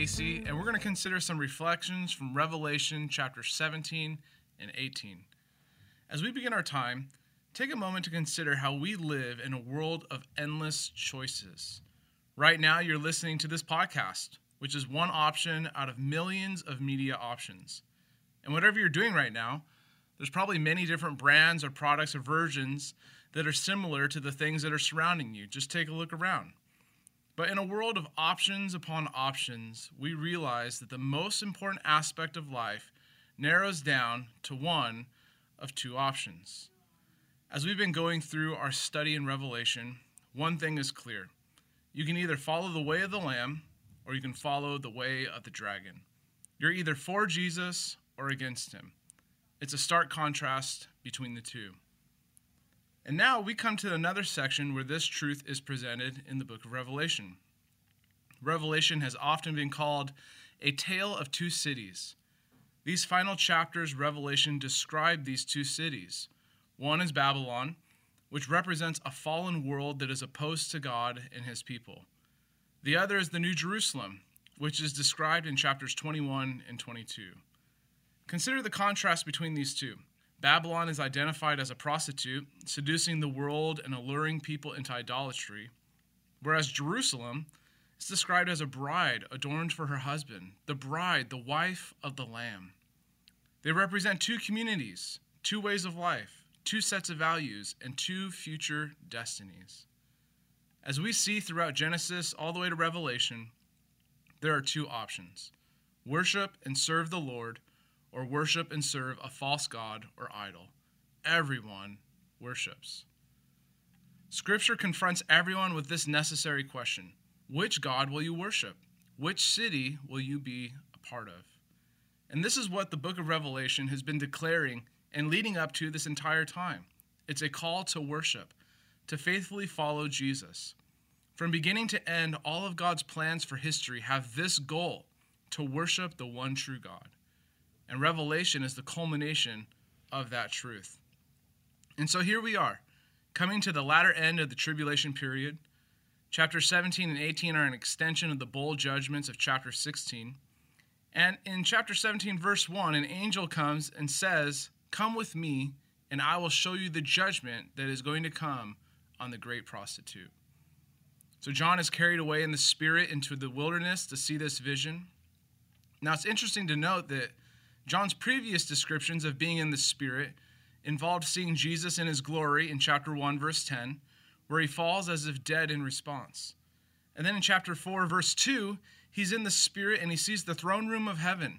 Casey, and we're going to consider some reflections from Revelation chapter 17 and 18. As we begin our time, take a moment to consider how we live in a world of endless choices. Right now, you're listening to this podcast, which is one option out of millions of media options. And whatever you're doing right now, there's probably many different brands or products or versions that are similar to the things that are surrounding you. Just take a look around. But in a world of options upon options, we realize that the most important aspect of life narrows down to one of two options. As we've been going through our study in Revelation, one thing is clear. You can either follow the way of the Lamb or you can follow the way of the dragon. You're either for Jesus or against him. It's a stark contrast between the two. And now we come to another section where this truth is presented in the book of Revelation. Revelation has often been called a tale of two cities. These final chapters, Revelation, describe these two cities. One is Babylon, which represents a fallen world that is opposed to God and his people. The other is the New Jerusalem, which is described in chapters 21 and 22. Consider the contrast between these two. Babylon is identified as a prostitute, seducing the world and alluring people into idolatry, whereas Jerusalem is described as a bride adorned for her husband, the bride, the wife of the Lamb. They represent two communities, two ways of life, two sets of values, and two future destinies. As we see throughout Genesis all the way to Revelation, there are two options worship and serve the Lord or worship and serve a false god or idol. Everyone worships. Scripture confronts everyone with this necessary question Which God will you worship? Which city will you be a part of? And this is what the book of Revelation has been declaring and leading up to this entire time. It's a call to worship, to faithfully follow Jesus. From beginning to end, all of God's plans for history have this goal to worship the one true God. And Revelation is the culmination of that truth. And so here we are, coming to the latter end of the tribulation period. Chapter 17 and 18 are an extension of the bold judgments of chapter 16. And in chapter 17, verse 1, an angel comes and says, Come with me, and I will show you the judgment that is going to come on the great prostitute. So John is carried away in the spirit into the wilderness to see this vision. Now it's interesting to note that John's previous descriptions of being in the Spirit involved seeing Jesus in his glory in chapter 1, verse 10, where he falls as if dead in response. And then in chapter 4, verse 2, he's in the Spirit and he sees the throne room of heaven,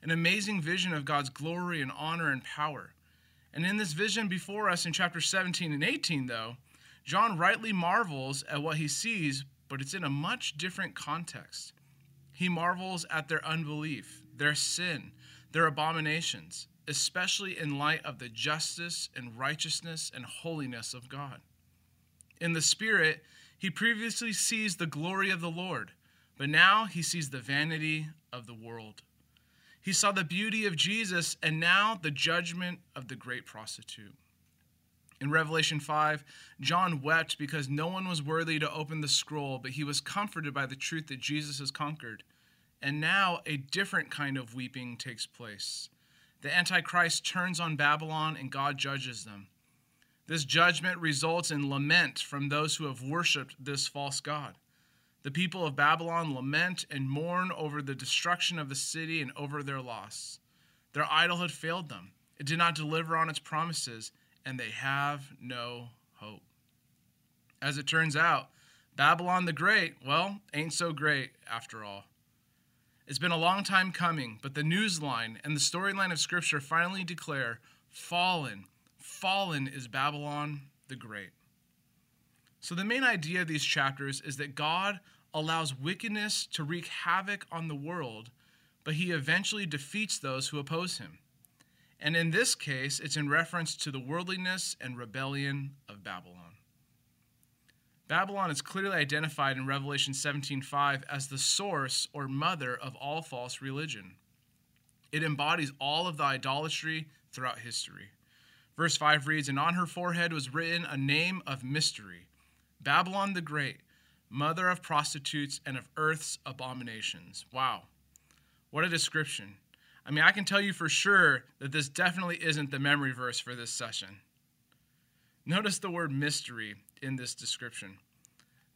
an amazing vision of God's glory and honor and power. And in this vision before us in chapter 17 and 18, though, John rightly marvels at what he sees, but it's in a much different context. He marvels at their unbelief, their sin, their abominations, especially in light of the justice and righteousness and holiness of God. In the Spirit, he previously sees the glory of the Lord, but now he sees the vanity of the world. He saw the beauty of Jesus and now the judgment of the great prostitute. In Revelation 5, John wept because no one was worthy to open the scroll, but he was comforted by the truth that Jesus has conquered. And now a different kind of weeping takes place. The Antichrist turns on Babylon and God judges them. This judgment results in lament from those who have worshiped this false God. The people of Babylon lament and mourn over the destruction of the city and over their loss. Their idol had failed them, it did not deliver on its promises, and they have no hope. As it turns out, Babylon the Great, well, ain't so great after all. It's been a long time coming, but the news line and the storyline of Scripture finally declare fallen, fallen is Babylon the Great. So, the main idea of these chapters is that God allows wickedness to wreak havoc on the world, but he eventually defeats those who oppose him. And in this case, it's in reference to the worldliness and rebellion of Babylon. Babylon is clearly identified in Revelation 17:5 as the source or mother of all false religion. It embodies all of the idolatry throughout history. Verse 5 reads, And on her forehead was written a name of mystery Babylon the Great, mother of prostitutes and of earth's abominations. Wow. What a description. I mean, I can tell you for sure that this definitely isn't the memory verse for this session. Notice the word mystery in this description.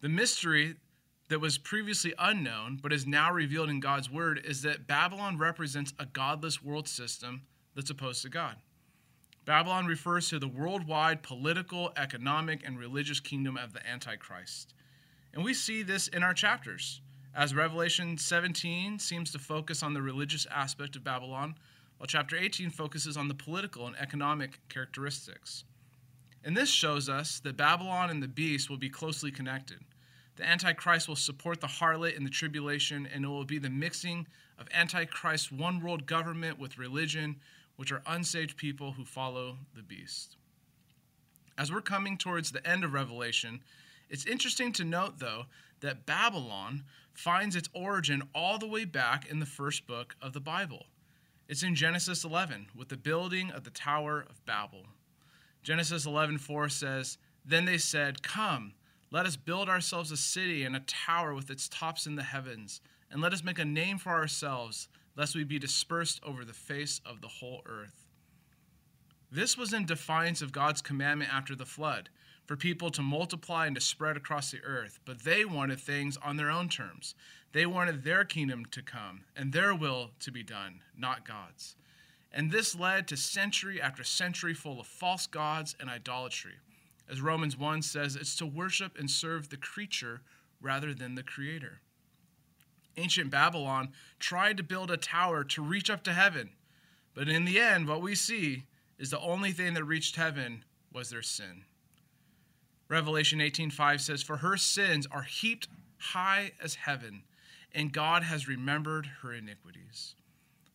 The mystery that was previously unknown but is now revealed in God's word is that Babylon represents a godless world system that's opposed to God. Babylon refers to the worldwide political, economic, and religious kingdom of the Antichrist. And we see this in our chapters, as Revelation 17 seems to focus on the religious aspect of Babylon, while chapter 18 focuses on the political and economic characteristics. And this shows us that Babylon and the beast will be closely connected. The Antichrist will support the harlot in the tribulation, and it will be the mixing of Antichrist's one world government with religion, which are unsaved people who follow the beast. As we're coming towards the end of Revelation, it's interesting to note, though, that Babylon finds its origin all the way back in the first book of the Bible. It's in Genesis 11 with the building of the Tower of Babel. Genesis 11:4 says, "Then they said, "Come, let us build ourselves a city and a tower with its tops in the heavens, and let us make a name for ourselves, lest we be dispersed over the face of the whole earth." This was in defiance of God's commandment after the flood for people to multiply and to spread across the earth, but they wanted things on their own terms. They wanted their kingdom to come and their will to be done, not God's. And this led to century after century full of false gods and idolatry. As Romans 1 says, it's to worship and serve the creature rather than the creator. Ancient Babylon tried to build a tower to reach up to heaven, but in the end, what we see is the only thing that reached heaven was their sin. Revelation 18:5 says, "For her sins are heaped high as heaven, and God has remembered her iniquities."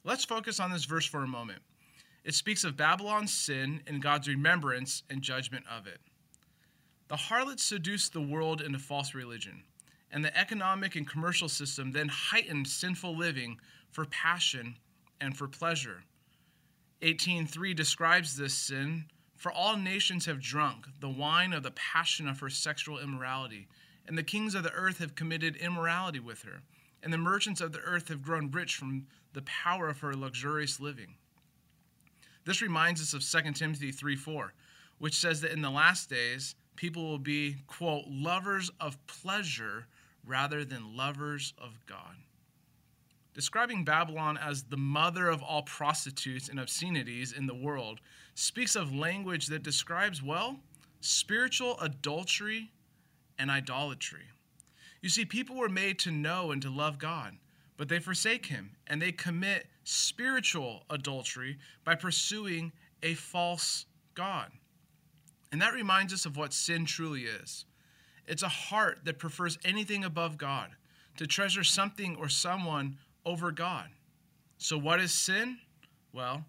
Let's focus on this verse for a moment. It speaks of Babylon's sin and God's remembrance and judgment of it. The harlot seduced the world into false religion, and the economic and commercial system then heightened sinful living for passion and for pleasure. 18:3 describes this sin for all nations have drunk the wine of the passion of her sexual immorality, and the kings of the earth have committed immorality with her, and the merchants of the earth have grown rich from the power of her luxurious living. This reminds us of 2 Timothy 3 4, which says that in the last days, people will be, quote, lovers of pleasure rather than lovers of God. Describing Babylon as the mother of all prostitutes and obscenities in the world speaks of language that describes, well, spiritual adultery and idolatry. You see, people were made to know and to love God, but they forsake Him and they commit spiritual adultery by pursuing a false God. And that reminds us of what sin truly is it's a heart that prefers anything above God, to treasure something or someone over God. So, what is sin? Well,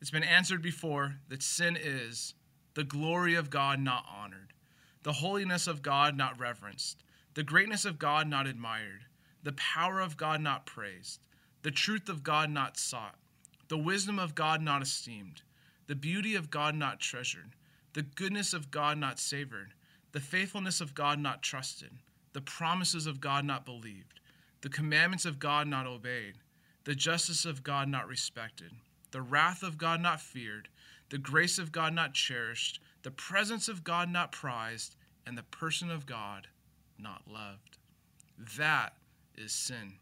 it's been answered before that sin is the glory of God not honored, the holiness of God not reverenced, the greatness of God not admired, the power of God not praised, the truth of God not sought, the wisdom of God not esteemed, the beauty of God not treasured, the goodness of God not savored, the faithfulness of God not trusted, the promises of God not believed, the commandments of God not obeyed, the justice of God not respected the wrath of God not feared, the grace of God not cherished, the presence of God not prized, and the person of God not loved. That is sin.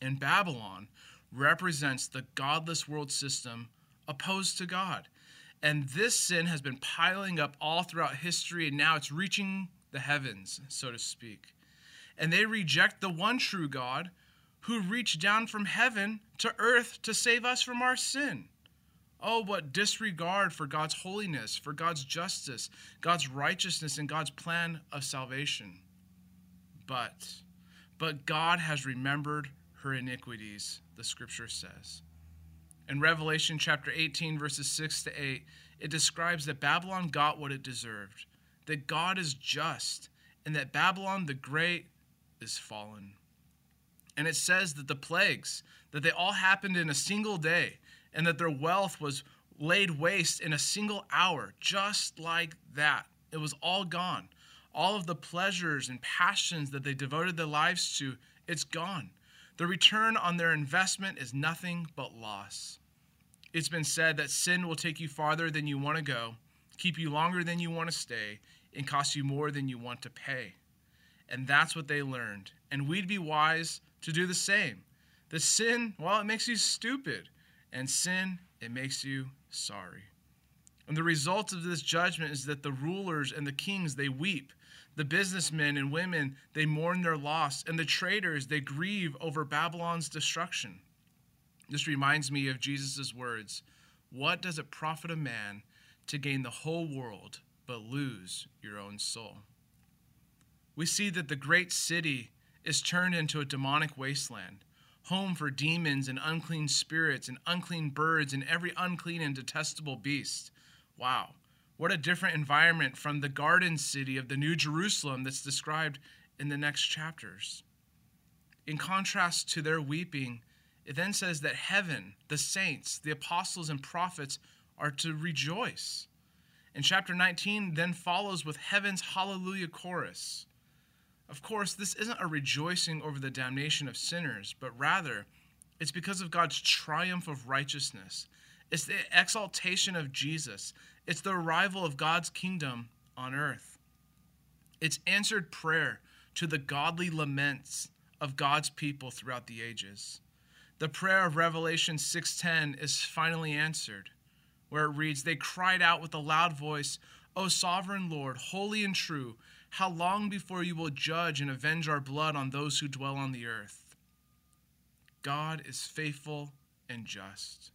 And Babylon represents the godless world system opposed to God. And this sin has been piling up all throughout history, and now it's reaching the heavens, so to speak. And they reject the one true God who reached down from heaven to earth to save us from our sin. Oh, what disregard for God's holiness, for God's justice, God's righteousness, and God's plan of salvation. But, but God has remembered her iniquities, the scripture says. In Revelation chapter 18, verses 6 to 8, it describes that Babylon got what it deserved, that God is just, and that Babylon the Great is fallen. And it says that the plagues, that they all happened in a single day, and that their wealth was laid waste in a single hour, just like that. It was all gone. all of the pleasures and passions that they devoted their lives to, it's gone. The return on their investment is nothing but loss. It's been said that sin will take you farther than you want to go, keep you longer than you want to stay, and cost you more than you want to pay. And that's what they learned. And we'd be wise to do the same. The sin, well, it makes you stupid. And sin, it makes you sorry. And the result of this judgment is that the rulers and the kings, they weep. The businessmen and women, they mourn their loss. And the traders, they grieve over Babylon's destruction. This reminds me of Jesus' words What does it profit a man to gain the whole world but lose your own soul? We see that the great city is turned into a demonic wasteland, home for demons and unclean spirits and unclean birds and every unclean and detestable beast. Wow, what a different environment from the garden city of the New Jerusalem that's described in the next chapters. In contrast to their weeping, it then says that heaven, the saints, the apostles, and prophets are to rejoice. And chapter 19 then follows with heaven's hallelujah chorus. Of course, this isn't a rejoicing over the damnation of sinners, but rather it's because of God's triumph of righteousness. It's the exaltation of Jesus. It's the arrival of God's kingdom on earth. It's answered prayer to the godly laments of God's people throughout the ages. The prayer of Revelation 6:10 is finally answered, where it reads, "They cried out with a loud voice, O sovereign Lord, holy and true, how long before you will judge and avenge our blood on those who dwell on the earth?" God is faithful and just,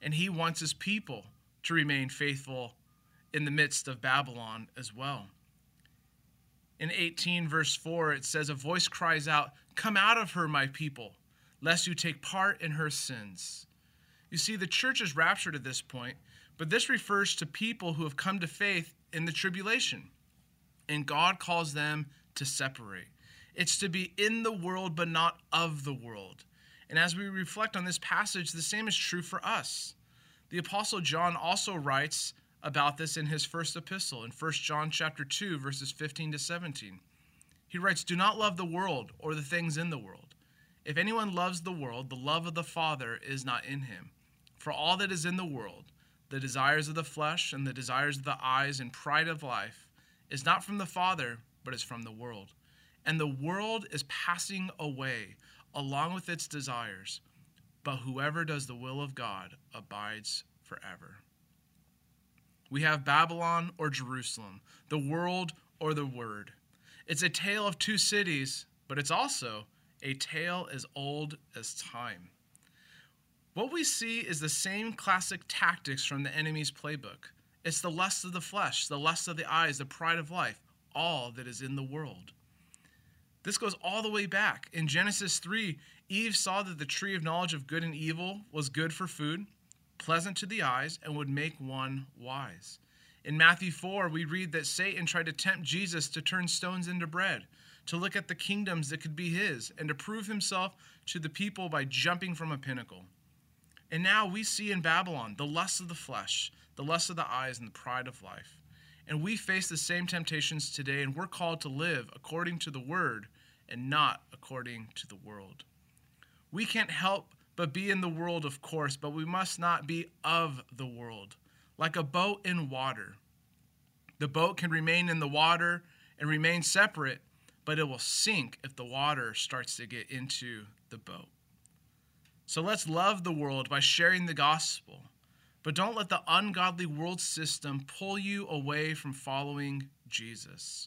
and he wants his people to remain faithful in the midst of Babylon as well. In 18, verse 4, it says, A voice cries out, Come out of her, my people, lest you take part in her sins. You see, the church is raptured at this point, but this refers to people who have come to faith in the tribulation, and God calls them to separate. It's to be in the world, but not of the world. And as we reflect on this passage, the same is true for us. The apostle John also writes about this in his first epistle in 1 John chapter 2 verses 15 to 17. He writes, "Do not love the world or the things in the world. If anyone loves the world, the love of the Father is not in him. For all that is in the world, the desires of the flesh and the desires of the eyes and pride of life, is not from the Father, but is from the world. And the world is passing away along with its desires, but whoever does the will of God abides forever. We have Babylon or Jerusalem, the world or the word. It's a tale of two cities, but it's also a tale as old as time. What we see is the same classic tactics from the enemy's playbook. It's the lust of the flesh, the lust of the eyes, the pride of life, all that is in the world. This goes all the way back. In Genesis 3, Eve saw that the tree of knowledge of good and evil was good for food, pleasant to the eyes, and would make one wise. In Matthew 4, we read that Satan tried to tempt Jesus to turn stones into bread, to look at the kingdoms that could be his, and to prove himself to the people by jumping from a pinnacle. And now we see in Babylon the lust of the flesh, the lust of the eyes, and the pride of life. And we face the same temptations today, and we're called to live according to the word and not according to the world. We can't help but be in the world, of course, but we must not be of the world. Like a boat in water. The boat can remain in the water and remain separate, but it will sink if the water starts to get into the boat. So let's love the world by sharing the gospel, but don't let the ungodly world system pull you away from following Jesus.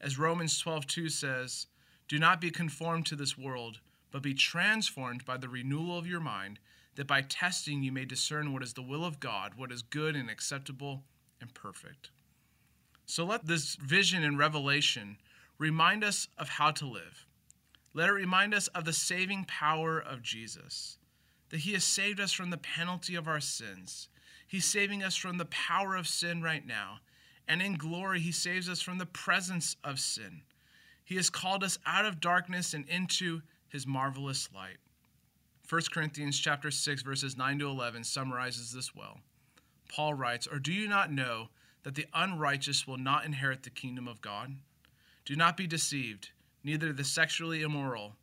As Romans 12:2 says, "Do not be conformed to this world, but be transformed by the renewal of your mind, that by testing you may discern what is the will of God, what is good and acceptable and perfect. So let this vision and revelation remind us of how to live. Let it remind us of the saving power of Jesus, that He has saved us from the penalty of our sins. He's saving us from the power of sin right now. And in glory, He saves us from the presence of sin. He has called us out of darkness and into his marvelous light. 1 Corinthians chapter 6 verses 9 to 11 summarizes this well. Paul writes, "Or do you not know that the unrighteous will not inherit the kingdom of God? Do not be deceived. Neither the sexually immoral,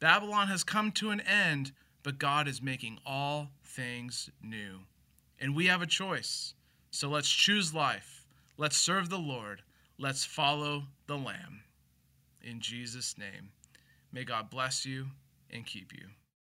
Babylon has come to an end, but God is making all things new. And we have a choice. So let's choose life. Let's serve the Lord. Let's follow the Lamb. In Jesus' name, may God bless you and keep you.